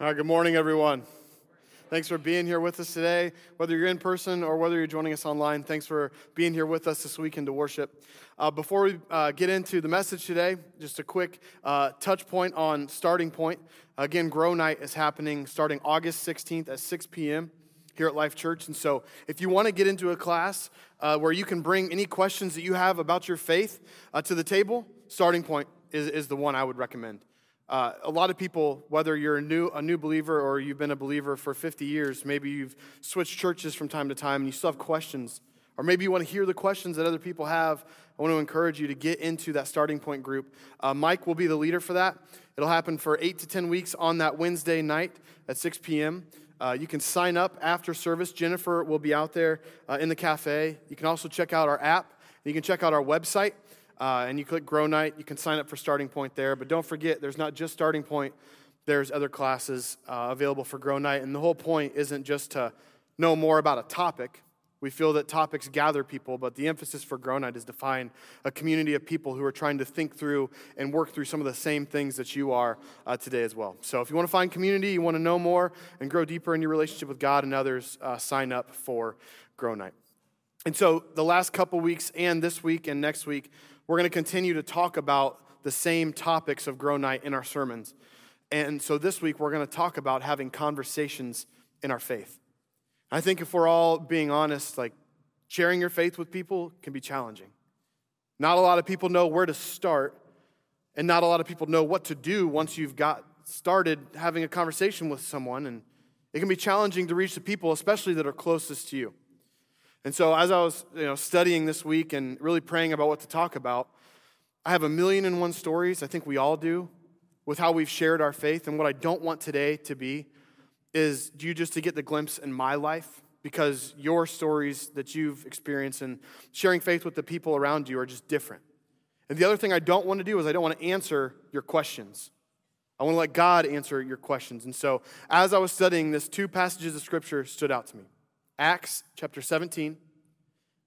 All right, good morning, everyone. Thanks for being here with us today. Whether you're in person or whether you're joining us online, thanks for being here with us this weekend to worship. Uh, before we uh, get into the message today, just a quick uh, touch point on starting point. Again, Grow Night is happening starting August 16th at 6 p.m. here at Life Church. And so, if you want to get into a class uh, where you can bring any questions that you have about your faith uh, to the table, starting point is, is the one I would recommend. Uh, a lot of people, whether you're a new, a new believer or you've been a believer for 50 years, maybe you've switched churches from time to time and you still have questions, or maybe you want to hear the questions that other people have. I want to encourage you to get into that starting point group. Uh, Mike will be the leader for that. It'll happen for eight to 10 weeks on that Wednesday night at 6 p.m. Uh, you can sign up after service. Jennifer will be out there uh, in the cafe. You can also check out our app. You can check out our website uh, and you click Grow Night. You can sign up for Starting Point there. But don't forget, there's not just Starting Point, there's other classes uh, available for Grow Night. And the whole point isn't just to know more about a topic. We feel that topics gather people, but the emphasis for Grow Night is to find a community of people who are trying to think through and work through some of the same things that you are uh, today as well. So if you want to find community, you want to know more and grow deeper in your relationship with God and others, uh, sign up for Grow Night. And so the last couple weeks and this week and next week, we're going to continue to talk about the same topics of Grow Night in our sermons. And so this week, we're going to talk about having conversations in our faith. I think if we're all being honest, like sharing your faith with people can be challenging. Not a lot of people know where to start, and not a lot of people know what to do once you've got started having a conversation with someone. And it can be challenging to reach the people, especially that are closest to you. And so, as I was you know, studying this week and really praying about what to talk about, I have a million and one stories, I think we all do, with how we've shared our faith. And what I don't want today to be is you just to get the glimpse in my life because your stories that you've experienced and sharing faith with the people around you are just different. And the other thing I don't want to do is I don't want to answer your questions. I want to let God answer your questions. And so, as I was studying this, two passages of scripture stood out to me. Acts chapter 17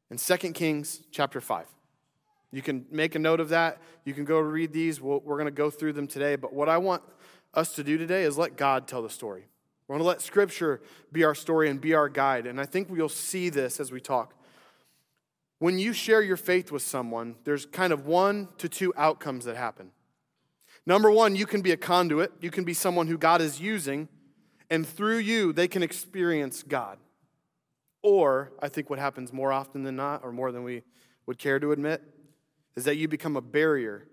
and 2 Kings chapter 5. You can make a note of that. You can go read these. we we are going to go through them today. But what I want us to do today is let God tell the story. We're going to let Scripture be our story and be our guide. And I think we'll see this as we talk. When you share your faith with someone, there's kind of one to two outcomes that happen. Number one, you can be a conduit, you can be someone who God is using, and through you, they can experience God. Or, I think what happens more often than not, or more than we would care to admit, is that you become a barrier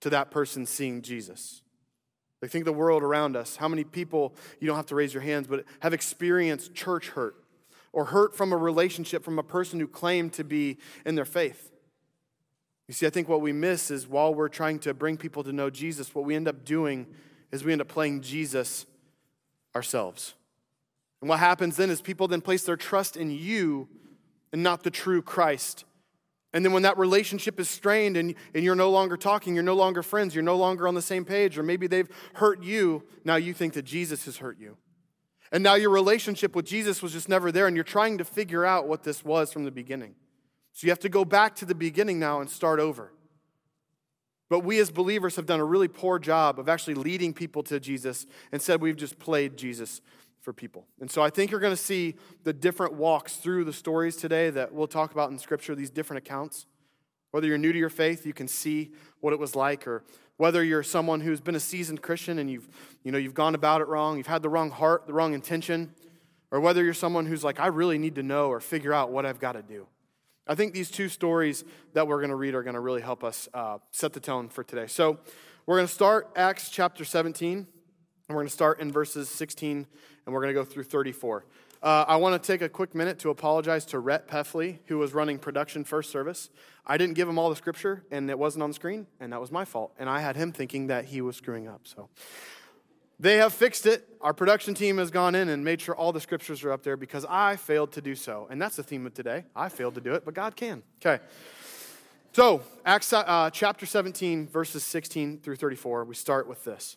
to that person seeing Jesus. Like, think the world around us. How many people, you don't have to raise your hands, but have experienced church hurt or hurt from a relationship from a person who claimed to be in their faith? You see, I think what we miss is while we're trying to bring people to know Jesus, what we end up doing is we end up playing Jesus ourselves. And what happens then is people then place their trust in you and not the true Christ. And then when that relationship is strained and, and you're no longer talking, you're no longer friends, you're no longer on the same page, or maybe they've hurt you, now you think that Jesus has hurt you. And now your relationship with Jesus was just never there, and you're trying to figure out what this was from the beginning. So you have to go back to the beginning now and start over. But we as believers have done a really poor job of actually leading people to Jesus. Instead, we've just played Jesus for people. And so I think you're going to see the different walks through the stories today that we'll talk about in Scripture, these different accounts. Whether you're new to your faith, you can see what it was like, or whether you're someone who's been a seasoned Christian and you've, you know, you've gone about it wrong, you've had the wrong heart, the wrong intention, or whether you're someone who's like, I really need to know or figure out what I've got to do. I think these two stories that we're going to read are going to really help us uh, set the tone for today. So we're going to start Acts chapter 17, and we're going to start in verses 16 and we're going to go through 34. Uh, I want to take a quick minute to apologize to Rhett Peffley, who was running production first service. I didn't give him all the scripture, and it wasn't on the screen, and that was my fault. And I had him thinking that he was screwing up. So they have fixed it. Our production team has gone in and made sure all the scriptures are up there because I failed to do so. And that's the theme of today. I failed to do it, but God can. Okay. So, Acts uh, chapter 17, verses 16 through 34, we start with this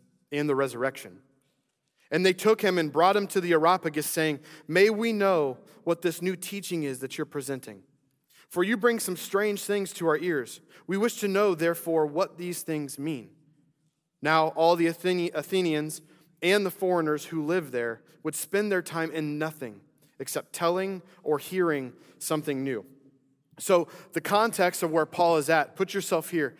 and the resurrection. And they took him and brought him to the Areopagus, saying, May we know what this new teaching is that you're presenting. For you bring some strange things to our ears. We wish to know, therefore, what these things mean. Now, all the Athenians and the foreigners who live there would spend their time in nothing except telling or hearing something new. So, the context of where Paul is at, put yourself here.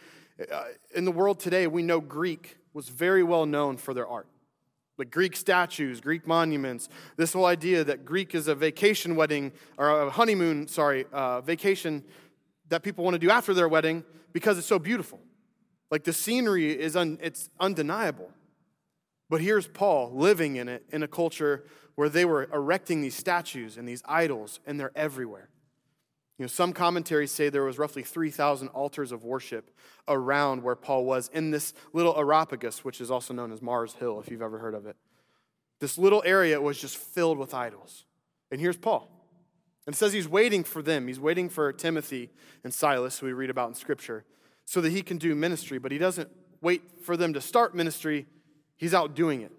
Uh, in the world today, we know Greek was very well known for their art. Like Greek statues, Greek monuments, this whole idea that Greek is a vacation wedding, or a honeymoon, sorry, uh, vacation that people want to do after their wedding because it's so beautiful. Like the scenery is un, it's undeniable. But here's Paul living in it in a culture where they were erecting these statues and these idols, and they're everywhere. You know, some commentaries say there was roughly 3,000 altars of worship around where Paul was in this little Areopagus, which is also known as Mars Hill, if you've ever heard of it. This little area was just filled with idols. And here's Paul. And says he's waiting for them. He's waiting for Timothy and Silas, who we read about in Scripture, so that he can do ministry. But he doesn't wait for them to start ministry, He's out doing it.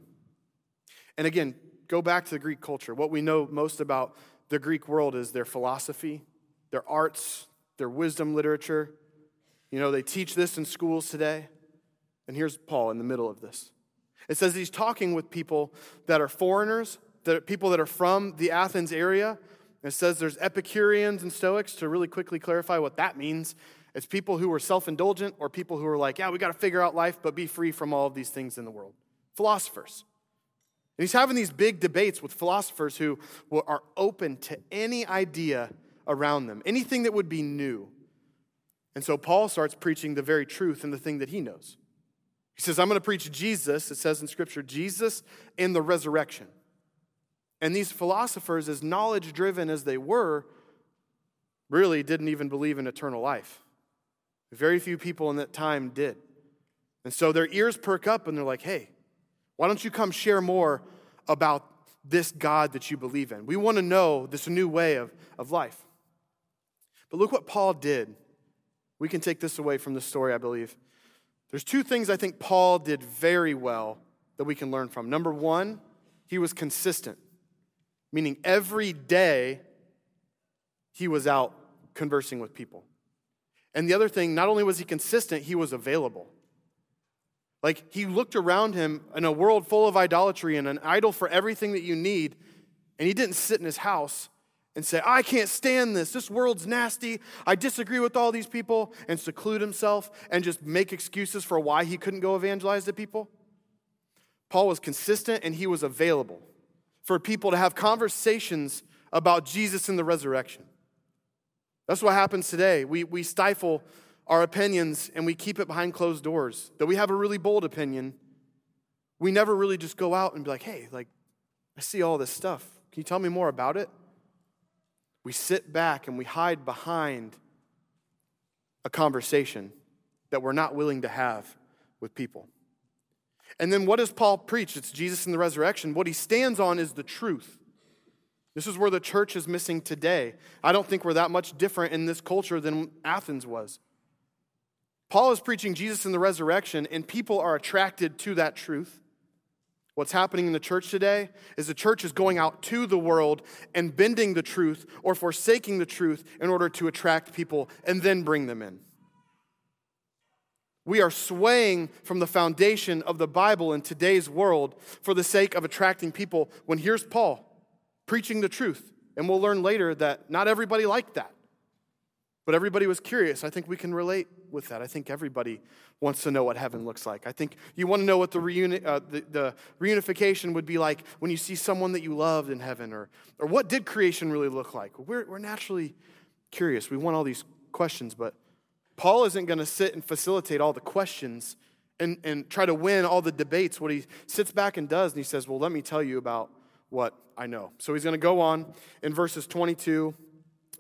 And again, go back to the Greek culture. What we know most about the Greek world is their philosophy, their arts, their wisdom literature. You know, they teach this in schools today. And here's Paul in the middle of this. It says he's talking with people that are foreigners, that are people that are from the Athens area. It says there's Epicureans and Stoics to really quickly clarify what that means. It's people who are self indulgent or people who are like, yeah, we got to figure out life, but be free from all of these things in the world philosophers. And he's having these big debates with philosophers who are open to any idea around them, anything that would be new. And so Paul starts preaching the very truth and the thing that he knows. He says, I'm going to preach Jesus, it says in Scripture, Jesus and the resurrection. And these philosophers, as knowledge driven as they were, really didn't even believe in eternal life. Very few people in that time did. And so their ears perk up and they're like, hey, why don't you come share more about this God that you believe in? We want to know this new way of, of life. But look what Paul did. We can take this away from the story, I believe. There's two things I think Paul did very well that we can learn from. Number one, he was consistent, meaning every day he was out conversing with people. And the other thing, not only was he consistent, he was available. Like he looked around him in a world full of idolatry and an idol for everything that you need, and he didn't sit in his house and say, I can't stand this. This world's nasty. I disagree with all these people, and seclude himself and just make excuses for why he couldn't go evangelize to people. Paul was consistent and he was available for people to have conversations about Jesus and the resurrection. That's what happens today. We, we stifle our opinions and we keep it behind closed doors. That we have a really bold opinion, we never really just go out and be like, hey, like, I see all this stuff. Can you tell me more about it? We sit back and we hide behind a conversation that we're not willing to have with people. And then what does Paul preach? It's Jesus and the resurrection. What he stands on is the truth. This is where the church is missing today. I don't think we're that much different in this culture than Athens was. Paul is preaching Jesus and the resurrection, and people are attracted to that truth. What's happening in the church today is the church is going out to the world and bending the truth or forsaking the truth in order to attract people and then bring them in. We are swaying from the foundation of the Bible in today's world for the sake of attracting people when here's Paul preaching the truth. And we'll learn later that not everybody liked that. But everybody was curious. I think we can relate with that. I think everybody wants to know what heaven looks like. I think you want to know what the, reuni- uh, the, the, reunification would be like when you see someone that you loved in heaven, or, or what did creation really look like? We're, we're naturally curious. We want all these questions, but Paul isn't going to sit and facilitate all the questions and, and try to win all the debates. What he sits back and does, and he says, Well, let me tell you about what I know. So he's going to go on in verses 22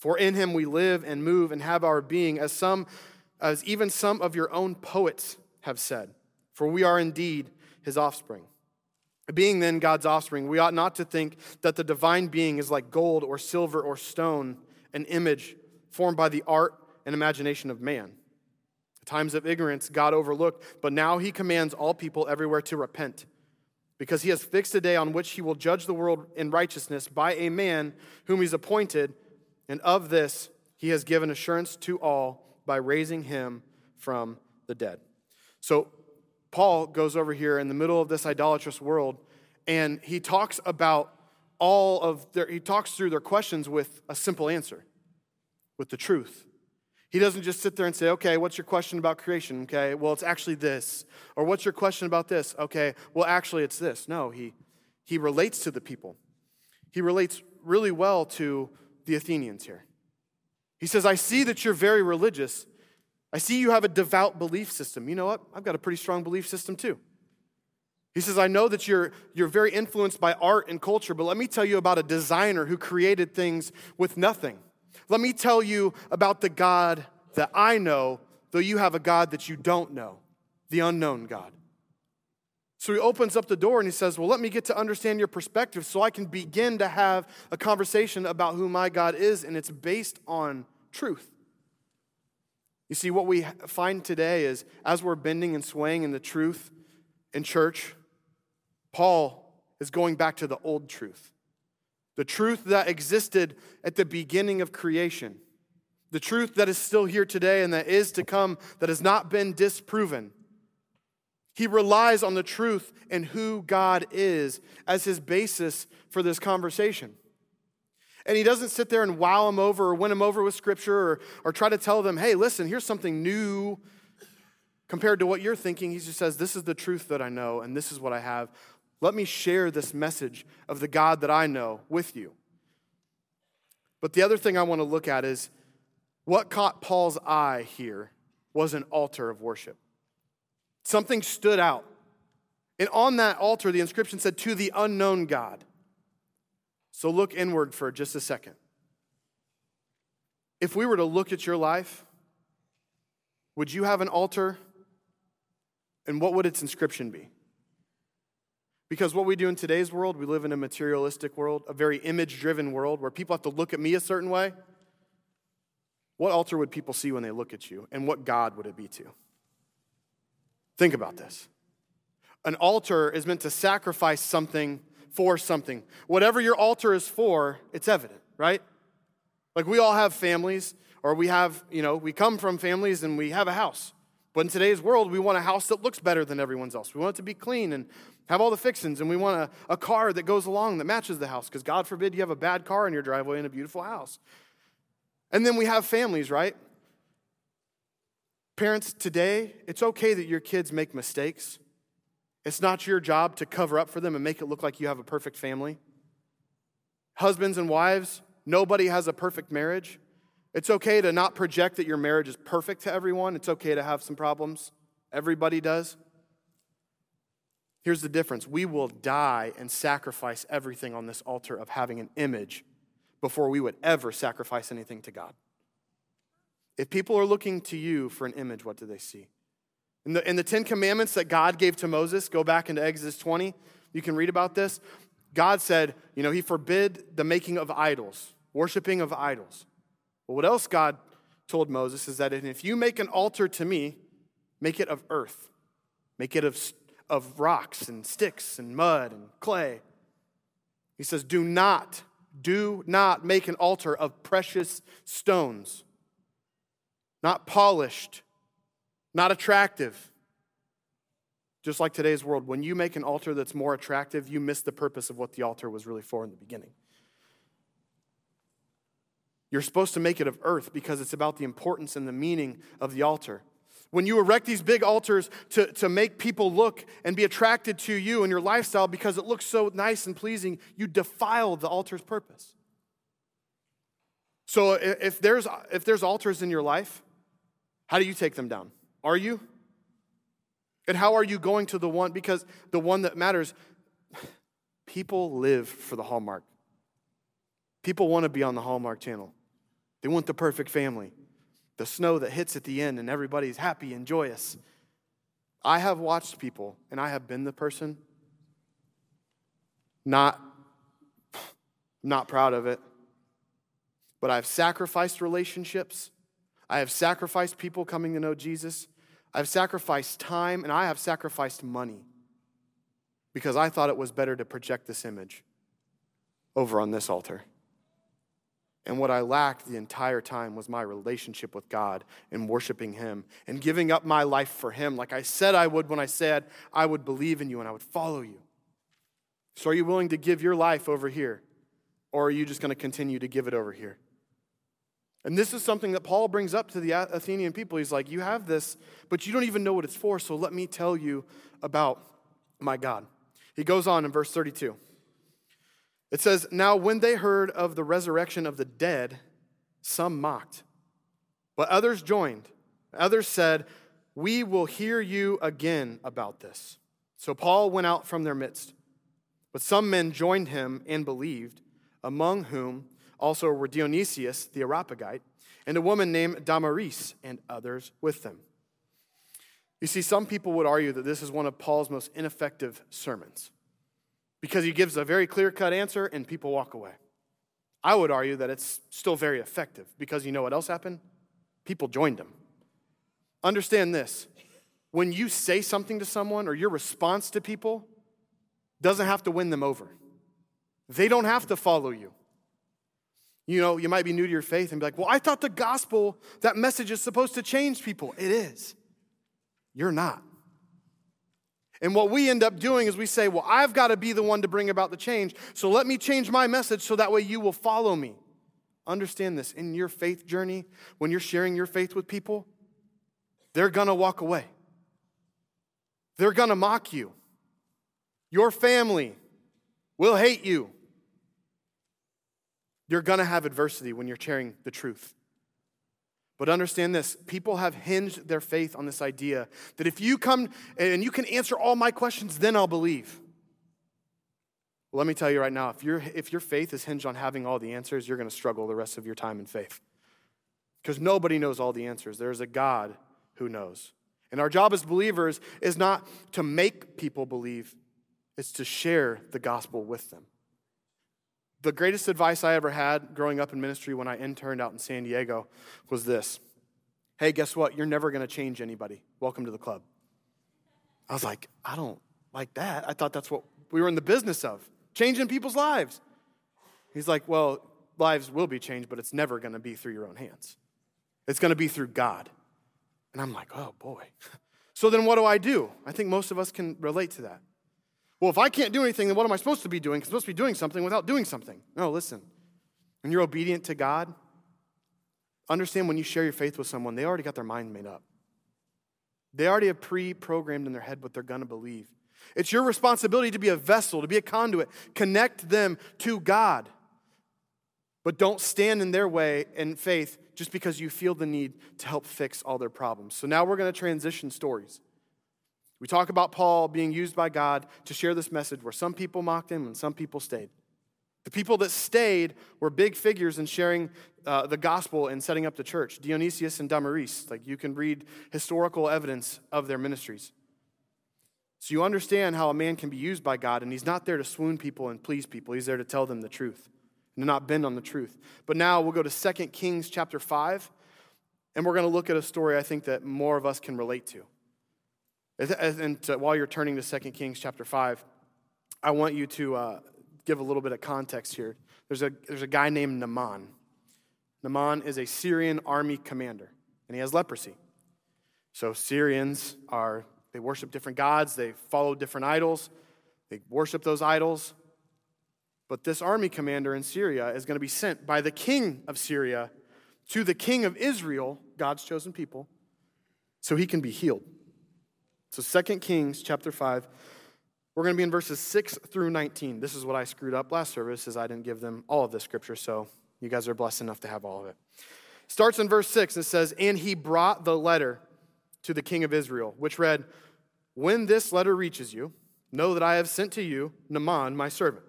For in him we live and move and have our being, as some as even some of your own poets have said, for we are indeed his offspring. Being then God's offspring, we ought not to think that the divine being is like gold or silver or stone, an image formed by the art and imagination of man. times of ignorance God overlooked, but now he commands all people everywhere to repent, because he has fixed a day on which he will judge the world in righteousness by a man whom he's appointed, and of this he has given assurance to all by raising him from the dead. So Paul goes over here in the middle of this idolatrous world and he talks about all of their, he talks through their questions with a simple answer, with the truth. He doesn't just sit there and say, okay, what's your question about creation? Okay, well, it's actually this. Or what's your question about this? Okay, well, actually, it's this. No, he, he relates to the people. He relates really well to the Athenians here. He says, I see that you're very religious, I see you have a devout belief system. You know what? I've got a pretty strong belief system too. He says, I know that you're, you're very influenced by art and culture, but let me tell you about a designer who created things with nothing. Let me tell you about the God that I know, though you have a God that you don't know, the unknown God. So he opens up the door and he says, Well, let me get to understand your perspective so I can begin to have a conversation about who my God is, and it's based on truth. You see, what we find today is as we're bending and swaying in the truth in church, Paul is going back to the old truth. The truth that existed at the beginning of creation. The truth that is still here today and that is to come, that has not been disproven. He relies on the truth and who God is as his basis for this conversation. And he doesn't sit there and wow them over or win them over with scripture or, or try to tell them, hey, listen, here's something new compared to what you're thinking. He just says, this is the truth that I know and this is what I have. Let me share this message of the God that I know with you. But the other thing I want to look at is what caught Paul's eye here was an altar of worship. Something stood out. And on that altar, the inscription said, To the unknown God. So look inward for just a second. If we were to look at your life, would you have an altar? And what would its inscription be? Because what we do in today's world, we live in a materialistic world, a very image driven world where people have to look at me a certain way. What altar would people see when they look at you? And what God would it be to? Think about this. An altar is meant to sacrifice something for something. Whatever your altar is for, it's evident, right? Like we all have families, or we have, you know, we come from families and we have a house. But in today's world, we want a house that looks better than everyone's else. We want it to be clean and have all the fixings, and we want a, a car that goes along that matches the house, because God forbid you have a bad car in your driveway in a beautiful house. And then we have families, right? Parents, today, it's okay that your kids make mistakes. It's not your job to cover up for them and make it look like you have a perfect family. Husbands and wives, nobody has a perfect marriage. It's okay to not project that your marriage is perfect to everyone. It's okay to have some problems. Everybody does. Here's the difference we will die and sacrifice everything on this altar of having an image before we would ever sacrifice anything to God. If people are looking to you for an image, what do they see? In the, in the Ten Commandments that God gave to Moses, go back into Exodus 20, you can read about this. God said, you know, He forbid the making of idols, worshiping of idols. But what else God told Moses is that if you make an altar to me, make it of earth, make it of, of rocks and sticks and mud and clay. He says, do not, Do not make an altar of precious stones, not polished, not attractive. Just like today's world, when you make an altar that's more attractive, you miss the purpose of what the altar was really for in the beginning. You're supposed to make it of earth because it's about the importance and the meaning of the altar. When you erect these big altars to, to make people look and be attracted to you and your lifestyle because it looks so nice and pleasing, you defile the altar's purpose. So if there's, if there's altars in your life, how do you take them down? Are you? And how are you going to the one? Because the one that matters, people live for the Hallmark. People want to be on the Hallmark channel. They want the perfect family, the snow that hits at the end and everybody's happy and joyous. I have watched people, and I have been the person not, not proud of it, but I've sacrificed relationships. I have sacrificed people coming to know Jesus. I've sacrificed time, and I have sacrificed money because I thought it was better to project this image over on this altar. And what I lacked the entire time was my relationship with God and worshiping Him and giving up my life for Him, like I said I would when I said I would believe in you and I would follow you. So, are you willing to give your life over here? Or are you just going to continue to give it over here? And this is something that Paul brings up to the Athenian people. He's like, You have this, but you don't even know what it's for, so let me tell you about my God. He goes on in verse 32. It says, Now when they heard of the resurrection of the dead, some mocked, but others joined. Others said, We will hear you again about this. So Paul went out from their midst. But some men joined him and believed, among whom also were Dionysius the Areopagite and a woman named Damaris and others with them. You see, some people would argue that this is one of Paul's most ineffective sermons because he gives a very clear cut answer and people walk away. I would argue that it's still very effective because you know what else happened? People joined him. Understand this when you say something to someone or your response to people doesn't have to win them over, they don't have to follow you. You know, you might be new to your faith and be like, well, I thought the gospel, that message is supposed to change people. It is. You're not. And what we end up doing is we say, Well, I've got to be the one to bring about the change. So let me change my message so that way you will follow me. Understand this in your faith journey, when you're sharing your faith with people, they're going to walk away. They're going to mock you. Your family will hate you. You're going to have adversity when you're sharing the truth. But understand this people have hinged their faith on this idea that if you come and you can answer all my questions, then I'll believe. Let me tell you right now if, you if your faith is hinged on having all the answers, you're going to struggle the rest of your time in faith. Because nobody knows all the answers. There's a God who knows. And our job as believers is not to make people believe, it's to share the gospel with them. The greatest advice I ever had growing up in ministry when I interned out in San Diego was this Hey, guess what? You're never going to change anybody. Welcome to the club. I was like, I don't like that. I thought that's what we were in the business of changing people's lives. He's like, Well, lives will be changed, but it's never going to be through your own hands. It's going to be through God. And I'm like, Oh boy. So then what do I do? I think most of us can relate to that. Well, if I can't do anything, then what am I supposed to be doing? I'm supposed to be doing something without doing something. No, listen. When you're obedient to God, understand when you share your faith with someone, they already got their mind made up. They already have pre programmed in their head what they're going to believe. It's your responsibility to be a vessel, to be a conduit, connect them to God. But don't stand in their way in faith just because you feel the need to help fix all their problems. So now we're going to transition stories. We talk about Paul being used by God to share this message where some people mocked him and some people stayed. The people that stayed were big figures in sharing uh, the gospel and setting up the church Dionysius and Damaris. Like you can read historical evidence of their ministries. So you understand how a man can be used by God, and he's not there to swoon people and please people. He's there to tell them the truth and not bend on the truth. But now we'll go to 2 Kings chapter 5, and we're going to look at a story I think that more of us can relate to. And to, while you're turning to 2 Kings chapter 5, I want you to uh, give a little bit of context here. there's a, there's a guy named Naaman. Naaman is a Syrian army commander, and he has leprosy. So Syrians are, they worship different gods, they follow different idols, they worship those idols. But this army commander in Syria is going to be sent by the king of Syria to the king of Israel, God's chosen people, so he can be healed. So 2 Kings chapter 5, we're going to be in verses 6 through 19. This is what I screwed up last service is I didn't give them all of the scripture, so you guys are blessed enough to have all of it. Starts in verse 6 and it says, "And he brought the letter to the king of Israel, which read, When this letter reaches you, know that I have sent to you Naaman, my servant,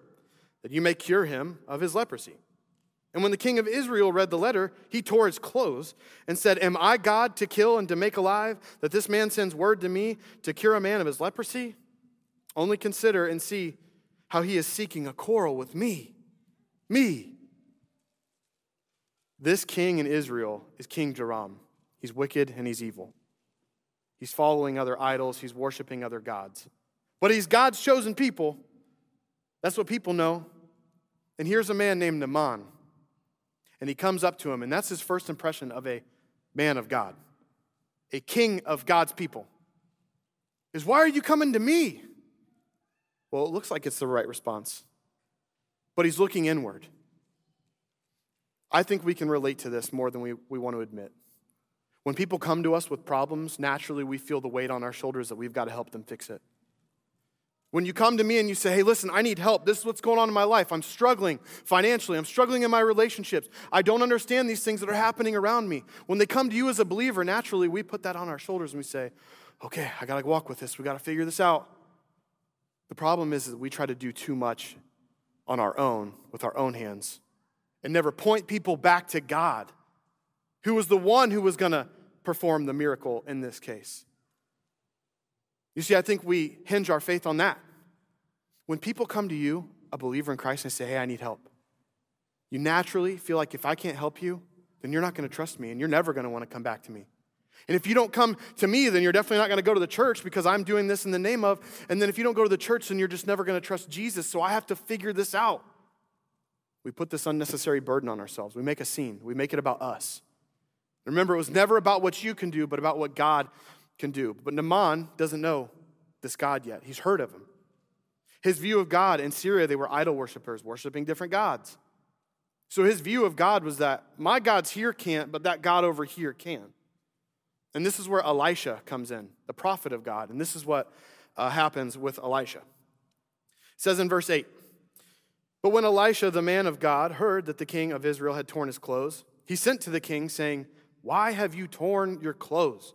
that you may cure him of his leprosy. And when the king of Israel read the letter, he tore his clothes and said, Am I God to kill and to make alive, that this man sends word to me to cure a man of his leprosy? Only consider and see how he is seeking a quarrel with me. Me. This king in Israel is King Joram. He's wicked and he's evil. He's following other idols, he's worshiping other gods. But he's God's chosen people. That's what people know. And here's a man named Naaman and he comes up to him, and that's his first impression of a man of God, a king of God's people. Is why are you coming to me? Well, it looks like it's the right response, but he's looking inward. I think we can relate to this more than we, we want to admit. When people come to us with problems, naturally we feel the weight on our shoulders that we've got to help them fix it. When you come to me and you say, hey, listen, I need help. This is what's going on in my life. I'm struggling financially. I'm struggling in my relationships. I don't understand these things that are happening around me. When they come to you as a believer, naturally, we put that on our shoulders and we say, okay, I got to walk with this. We got to figure this out. The problem is that we try to do too much on our own, with our own hands, and never point people back to God, who was the one who was going to perform the miracle in this case. You see, I think we hinge our faith on that. When people come to you, a believer in Christ, and say, Hey, I need help, you naturally feel like if I can't help you, then you're not going to trust me and you're never going to want to come back to me. And if you don't come to me, then you're definitely not going to go to the church because I'm doing this in the name of. And then if you don't go to the church, then you're just never going to trust Jesus. So I have to figure this out. We put this unnecessary burden on ourselves. We make a scene, we make it about us. Remember, it was never about what you can do, but about what God can do. But Naaman doesn't know this God yet. He's heard of him. His view of God in Syria, they were idol worshippers, worshiping different gods. So his view of God was that my God's here can't, but that God over here can. And this is where Elisha comes in, the prophet of God. And this is what uh, happens with Elisha. It says in verse 8 But when Elisha, the man of God, heard that the king of Israel had torn his clothes, he sent to the king, saying, Why have you torn your clothes?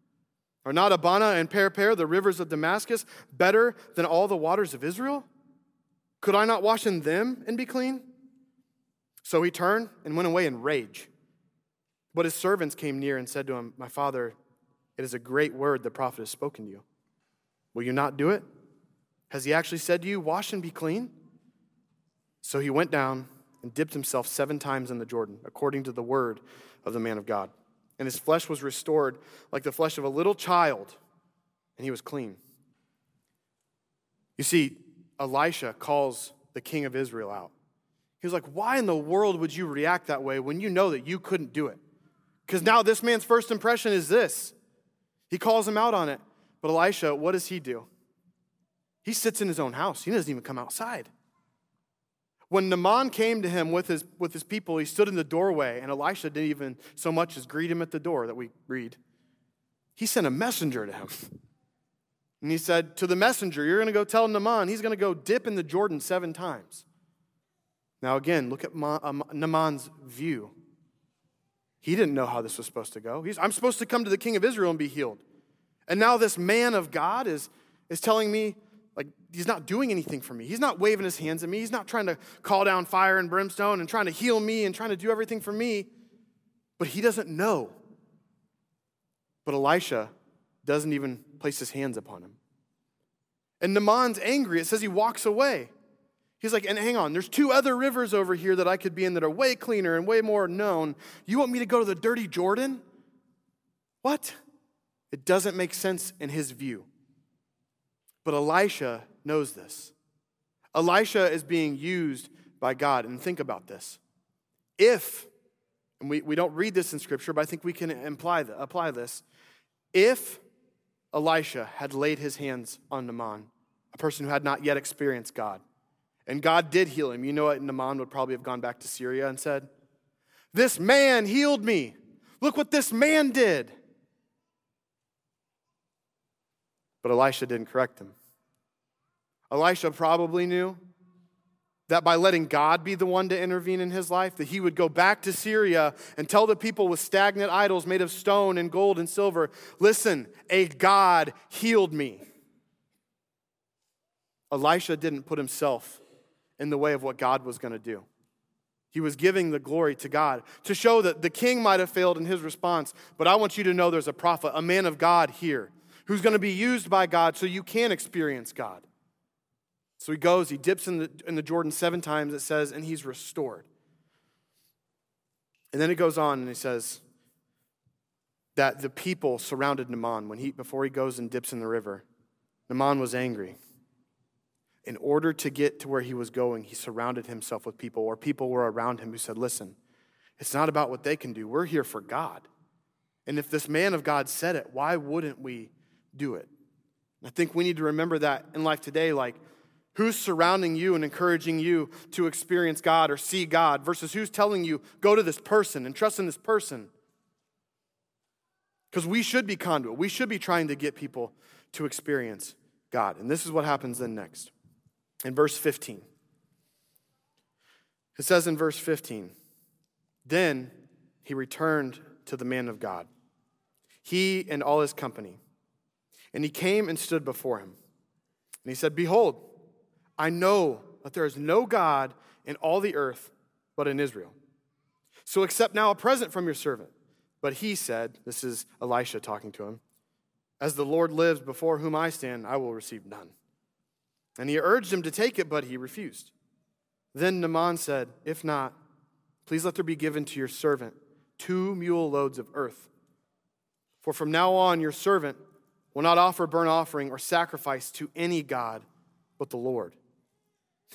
Are not Abana and Pharpar, the rivers of Damascus, better than all the waters of Israel? Could I not wash in them and be clean? So he turned and went away in rage. But his servants came near and said to him, My father, it is a great word the prophet has spoken to you. Will you not do it? Has he actually said to you, Wash and be clean? So he went down and dipped himself seven times in the Jordan, according to the word of the man of God. And his flesh was restored like the flesh of a little child, and he was clean. You see, Elisha calls the king of Israel out. He was like, Why in the world would you react that way when you know that you couldn't do it? Because now this man's first impression is this. He calls him out on it. But Elisha, what does he do? He sits in his own house, he doesn't even come outside. When Naaman came to him with his, with his people, he stood in the doorway, and Elisha didn't even so much as greet him at the door that we read. He sent a messenger to him. And he said to the messenger, You're going to go tell Naaman he's going to go dip in the Jordan seven times. Now, again, look at um, Naaman's view. He didn't know how this was supposed to go. He's, I'm supposed to come to the king of Israel and be healed. And now this man of God is, is telling me like he's not doing anything for me. He's not waving his hands at me. He's not trying to call down fire and brimstone and trying to heal me and trying to do everything for me. But he doesn't know. But Elisha doesn't even place his hands upon him. And Naaman's angry. It says he walks away. He's like, and hang on, there's two other rivers over here that I could be in that are way cleaner and way more known. You want me to go to the dirty Jordan? What? It doesn't make sense in his view. But Elisha knows this. Elisha is being used by God. And think about this. If, and we, we don't read this in Scripture, but I think we can imply, apply this. If Elisha had laid his hands on Naaman, a person who had not yet experienced God, and God did heal him, you know what? Naaman would probably have gone back to Syria and said, This man healed me. Look what this man did. But Elisha didn't correct him. Elisha probably knew that by letting God be the one to intervene in his life, that he would go back to Syria and tell the people with stagnant idols made of stone and gold and silver, listen, a God healed me. Elisha didn't put himself in the way of what God was going to do. He was giving the glory to God to show that the king might have failed in his response, but I want you to know there's a prophet, a man of God here who's going to be used by God so you can experience God. So he goes, he dips in the, in the Jordan seven times, it says, and he's restored. And then it goes on and he says that the people surrounded Naaman when he, before he goes and dips in the river. Naaman was angry. In order to get to where he was going, he surrounded himself with people, or people were around him who said, Listen, it's not about what they can do. We're here for God. And if this man of God said it, why wouldn't we do it. I think we need to remember that in life today, like who's surrounding you and encouraging you to experience God or see God versus who's telling you, go to this person and trust in this person. Because we should be conduit. We should be trying to get people to experience God. And this is what happens then next. In verse 15, it says in verse 15, then he returned to the man of God, he and all his company. And he came and stood before him. And he said, Behold, I know that there is no God in all the earth but in Israel. So accept now a present from your servant. But he said, This is Elisha talking to him, As the Lord lives before whom I stand, I will receive none. And he urged him to take it, but he refused. Then Naaman said, If not, please let there be given to your servant two mule loads of earth. For from now on, your servant will not offer burnt offering or sacrifice to any God but the Lord.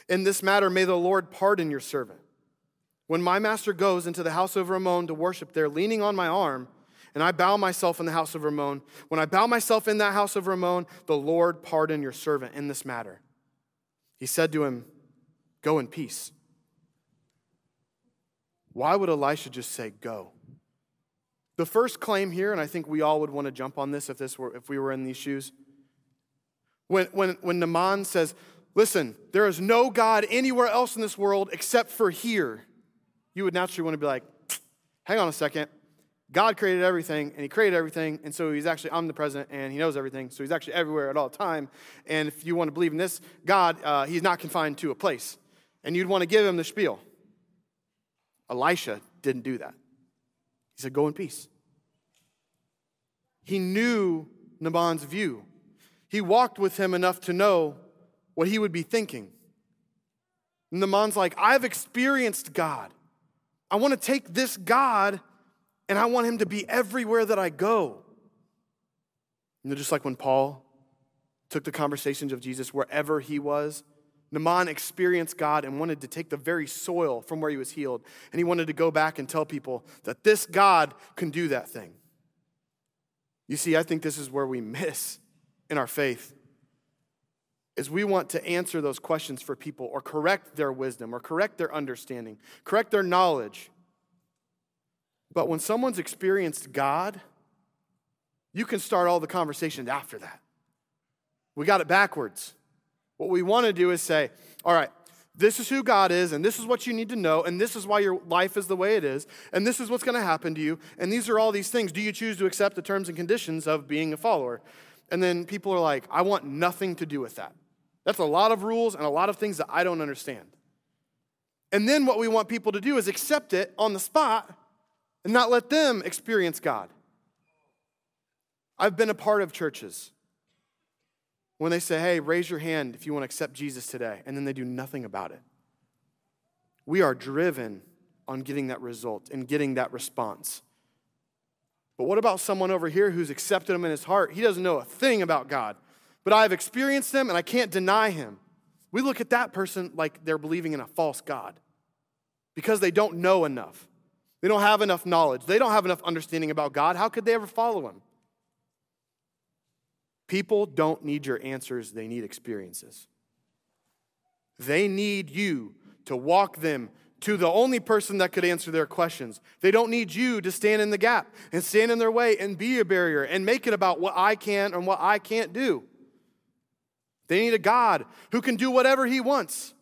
In this matter, may the Lord pardon your servant. When my master goes into the house of Rimmon to worship there, leaning on my arm, and I bow myself in the house of Rimmon, when I bow myself in that house of Rimmon, the Lord pardon your servant in this matter. He said to him, Go in peace. Why would Elisha just say, Go? The first claim here, and I think we all would want to jump on this if, this were, if we were in these shoes. When, when, when Naaman says, Listen, there is no God anywhere else in this world except for here, you would naturally want to be like, Hang on a second. God created everything, and He created everything, and so He's actually omnipresent, and He knows everything, so He's actually everywhere at all time. And if you want to believe in this God, uh, He's not confined to a place. And you'd want to give Him the spiel. Elisha didn't do that. He said, Go in peace. He knew Naaman's view. He walked with him enough to know what he would be thinking. And Naaman's like, I've experienced God. I want to take this God and I want him to be everywhere that I go. You know, just like when Paul took the conversations of Jesus wherever he was, Naaman experienced God and wanted to take the very soil from where he was healed. And he wanted to go back and tell people that this God can do that thing. You see, I think this is where we miss in our faith. Is we want to answer those questions for people or correct their wisdom or correct their understanding, correct their knowledge. But when someone's experienced God, you can start all the conversations after that. We got it backwards. What we want to do is say, all right, this is who God is, and this is what you need to know, and this is why your life is the way it is, and this is what's going to happen to you, and these are all these things. Do you choose to accept the terms and conditions of being a follower? And then people are like, I want nothing to do with that. That's a lot of rules and a lot of things that I don't understand. And then what we want people to do is accept it on the spot and not let them experience God. I've been a part of churches when they say, hey, raise your hand if you want to accept Jesus today, and then they do nothing about it. We are driven on getting that result and getting that response. But what about someone over here who's accepted him in his heart? He doesn't know a thing about God, but I've experienced him and I can't deny him. We look at that person like they're believing in a false God because they don't know enough. They don't have enough knowledge. They don't have enough understanding about God. How could they ever follow him? People don't need your answers, they need experiences. They need you to walk them to the only person that could answer their questions. They don't need you to stand in the gap and stand in their way and be a barrier and make it about what I can and what I can't do. They need a God who can do whatever he wants,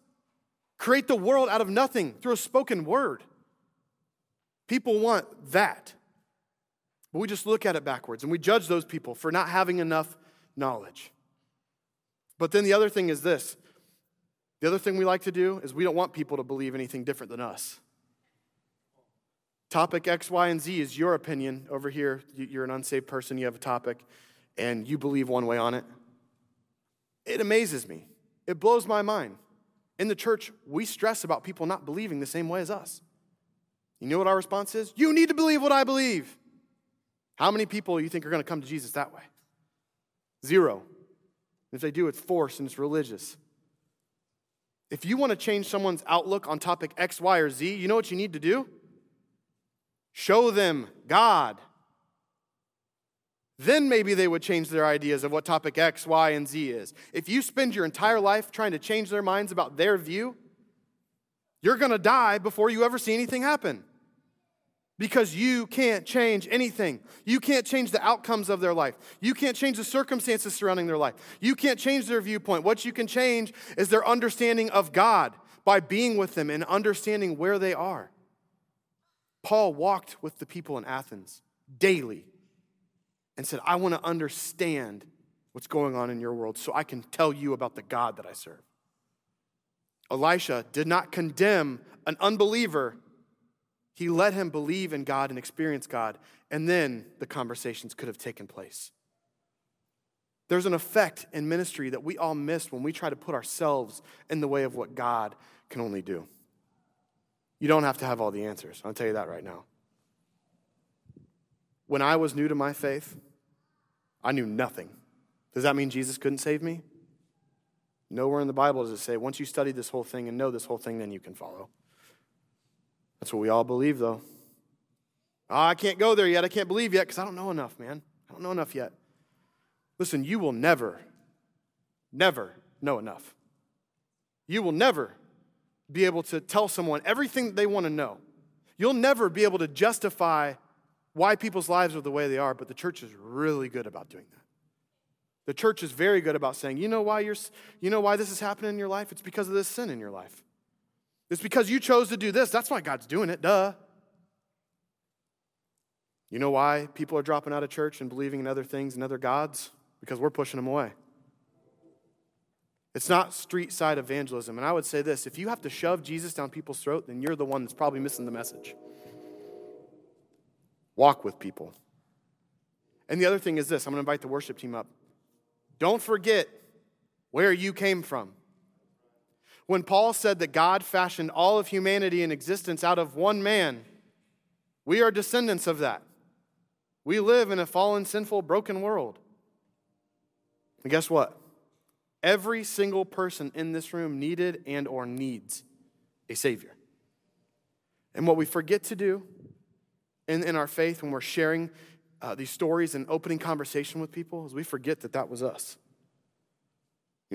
create the world out of nothing through a spoken word. People want that. But we just look at it backwards and we judge those people for not having enough knowledge. But then the other thing is this the other thing we like to do is we don't want people to believe anything different than us. Topic X, Y, and Z is your opinion. Over here, you're an unsaved person, you have a topic, and you believe one way on it. It amazes me. It blows my mind. In the church, we stress about people not believing the same way as us. You know what our response is? You need to believe what I believe. How many people you think are going to come to Jesus that way? Zero. If they do, it's force and it's religious. If you want to change someone's outlook on topic X, Y, or Z, you know what you need to do? Show them God. Then maybe they would change their ideas of what topic X, Y, and Z is. If you spend your entire life trying to change their minds about their view, you're going to die before you ever see anything happen because you can't change anything. You can't change the outcomes of their life. You can't change the circumstances surrounding their life. You can't change their viewpoint. What you can change is their understanding of God by being with them and understanding where they are. Paul walked with the people in Athens daily and said, I want to understand what's going on in your world so I can tell you about the God that I serve. Elisha did not condemn an unbeliever he let him believe in God and experience God, and then the conversations could have taken place. There's an effect in ministry that we all miss when we try to put ourselves in the way of what God can only do. You don't have to have all the answers. I'll tell you that right now. When I was new to my faith, I knew nothing. Does that mean Jesus couldn't save me? Nowhere in the Bible does it say, once you study this whole thing and know this whole thing, then you can follow. That's what we all believe, though. Oh, I can't go there yet. I can't believe yet because I don't know enough, man. I don't know enough yet. Listen, you will never, never know enough. You will never be able to tell someone everything they want to know. You'll never be able to justify why people's lives are the way they are, but the church is really good about doing that. The church is very good about saying, you know why you're you know why this is happening in your life? It's because of this sin in your life. It's because you chose to do this. That's why God's doing it. Duh. You know why people are dropping out of church and believing in other things and other gods? Because we're pushing them away. It's not street side evangelism. And I would say this if you have to shove Jesus down people's throat, then you're the one that's probably missing the message. Walk with people. And the other thing is this I'm going to invite the worship team up. Don't forget where you came from. When Paul said that God fashioned all of humanity in existence out of one man, we are descendants of that. We live in a fallen, sinful, broken world. And guess what? Every single person in this room needed and or needs a savior. And what we forget to do in, in our faith when we're sharing uh, these stories and opening conversation with people is we forget that that was us.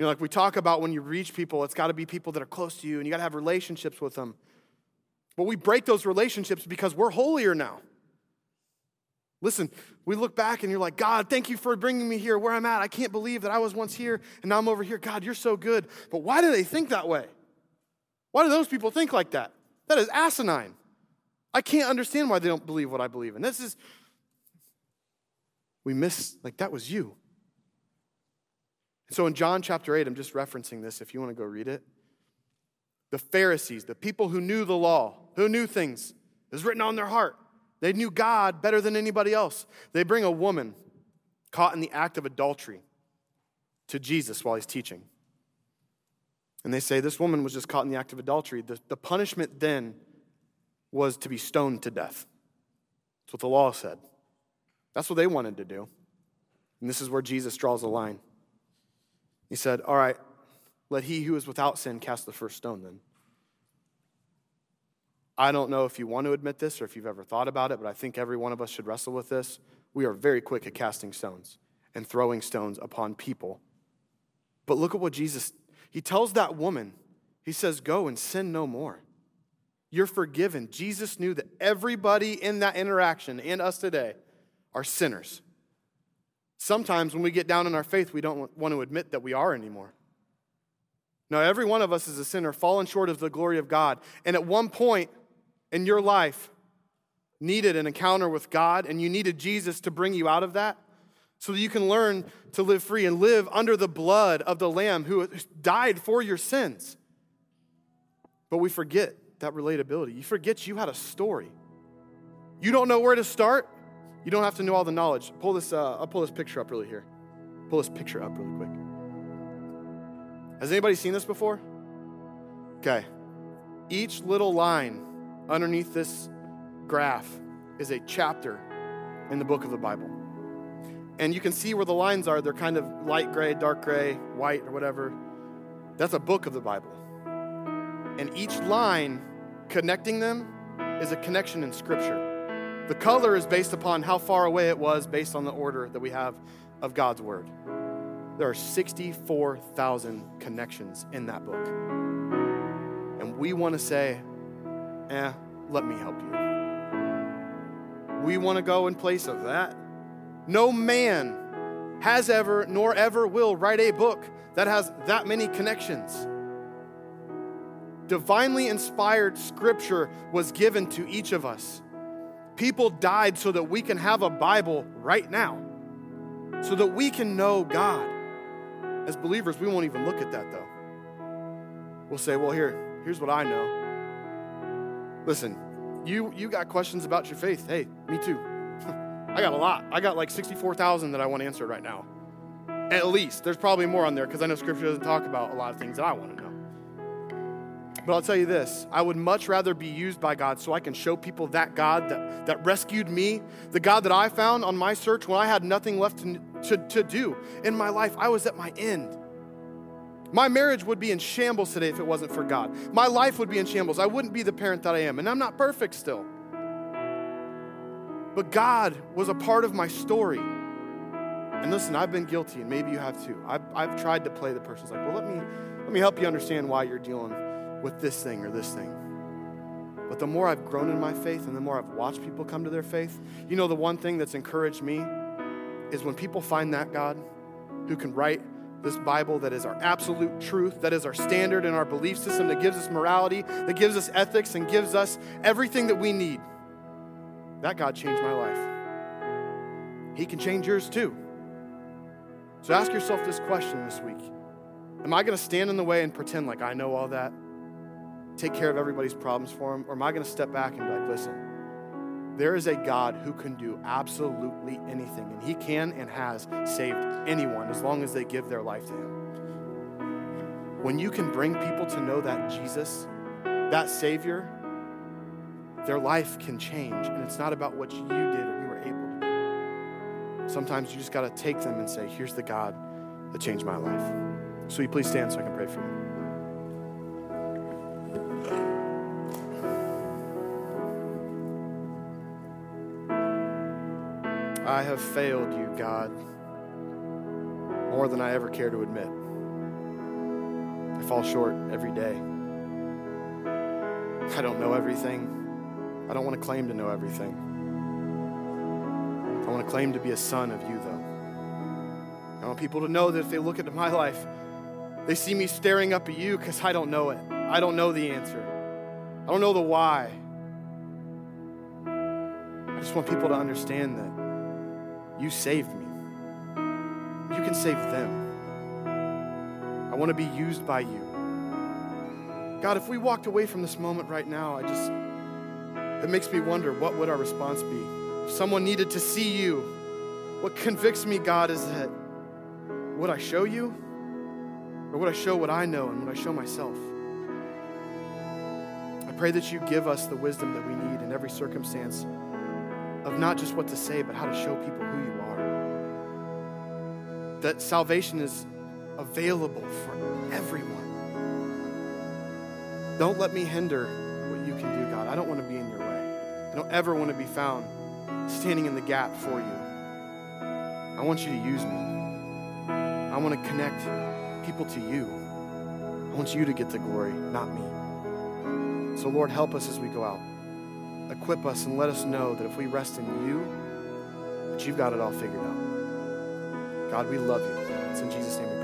You know, like we talk about when you reach people, it's got to be people that are close to you and you got to have relationships with them. But we break those relationships because we're holier now. Listen, we look back and you're like, God, thank you for bringing me here where I'm at. I can't believe that I was once here and now I'm over here. God, you're so good. But why do they think that way? Why do those people think like that? That is asinine. I can't understand why they don't believe what I believe in. This is, we miss, like, that was you. So in John chapter 8, I'm just referencing this if you want to go read it. The Pharisees, the people who knew the law, who knew things, it was written on their heart. They knew God better than anybody else. They bring a woman caught in the act of adultery to Jesus while he's teaching. And they say this woman was just caught in the act of adultery. The, the punishment then was to be stoned to death. That's what the law said. That's what they wanted to do. And this is where Jesus draws the line. He said, All right, let he who is without sin cast the first stone then. I don't know if you want to admit this or if you've ever thought about it, but I think every one of us should wrestle with this. We are very quick at casting stones and throwing stones upon people. But look at what Jesus, he tells that woman, he says, Go and sin no more. You're forgiven. Jesus knew that everybody in that interaction and us today are sinners. Sometimes when we get down in our faith, we don't want to admit that we are anymore. Now, every one of us is a sinner, fallen short of the glory of God. And at one point in your life, needed an encounter with God, and you needed Jesus to bring you out of that so that you can learn to live free and live under the blood of the Lamb who died for your sins. But we forget that relatability. You forget you had a story. You don't know where to start. You don't have to know all the knowledge. Pull this, uh, I'll pull this picture up really here. Pull this picture up really quick. Has anybody seen this before? Okay. Each little line underneath this graph is a chapter in the book of the Bible. And you can see where the lines are. They're kind of light gray, dark gray, white, or whatever. That's a book of the Bible. And each line connecting them is a connection in Scripture. The color is based upon how far away it was based on the order that we have of God's Word. There are 64,000 connections in that book. And we want to say, eh, let me help you. We want to go in place of that. No man has ever nor ever will write a book that has that many connections. Divinely inspired scripture was given to each of us. People died so that we can have a Bible right now, so that we can know God. As believers, we won't even look at that though. We'll say, well, here, here's what I know. Listen, you, you got questions about your faith. Hey, me too. I got a lot. I got like 64,000 that I want answered right now. At least. There's probably more on there because I know Scripture doesn't talk about a lot of things that I want to know. But I'll tell you this I would much rather be used by God so I can show people that God that, that rescued me, the God that I found on my search when I had nothing left to, to, to do in my life. I was at my end. My marriage would be in shambles today if it wasn't for God. My life would be in shambles. I wouldn't be the parent that I am. And I'm not perfect still. But God was a part of my story. And listen, I've been guilty, and maybe you have too. I've, I've tried to play the person's like, well, let me, let me help you understand why you're dealing with this thing or this thing. But the more I've grown in my faith and the more I've watched people come to their faith, you know, the one thing that's encouraged me is when people find that God who can write this Bible that is our absolute truth, that is our standard and our belief system, that gives us morality, that gives us ethics, and gives us everything that we need. That God changed my life. He can change yours too. So ask yourself this question this week Am I going to stand in the way and pretend like I know all that? Take care of everybody's problems for them? Or am I going to step back and be like, listen, there is a God who can do absolutely anything, and He can and has saved anyone as long as they give their life to Him. When you can bring people to know that Jesus, that Savior, their life can change, and it's not about what you did or you were able to do. Sometimes you just got to take them and say, Here's the God that changed my life. So, you please stand so I can pray for you? I have failed you, God, more than I ever care to admit. I fall short every day. I don't know everything. I don't want to claim to know everything. I want to claim to be a son of you, though. I want people to know that if they look into my life, they see me staring up at you because I don't know it. I don't know the answer. I don't know the why. I just want people to understand that you saved me. You can save them. I want to be used by you. God, if we walked away from this moment right now, I just, it makes me wonder what would our response be? If someone needed to see you, what convicts me, God, is that would I show you? Or would I show what I know and would I show myself? I pray that you give us the wisdom that we need in every circumstance of not just what to say, but how to show people who you are. That salvation is available for everyone. Don't let me hinder what you can do, God. I don't want to be in your way. I don't ever want to be found standing in the gap for you. I want you to use me. I want to connect people to you. I want you to get the glory, not me. So, Lord, help us as we go out. Equip us and let us know that if we rest in you, that you've got it all figured out. God, we love you. It's in Jesus' name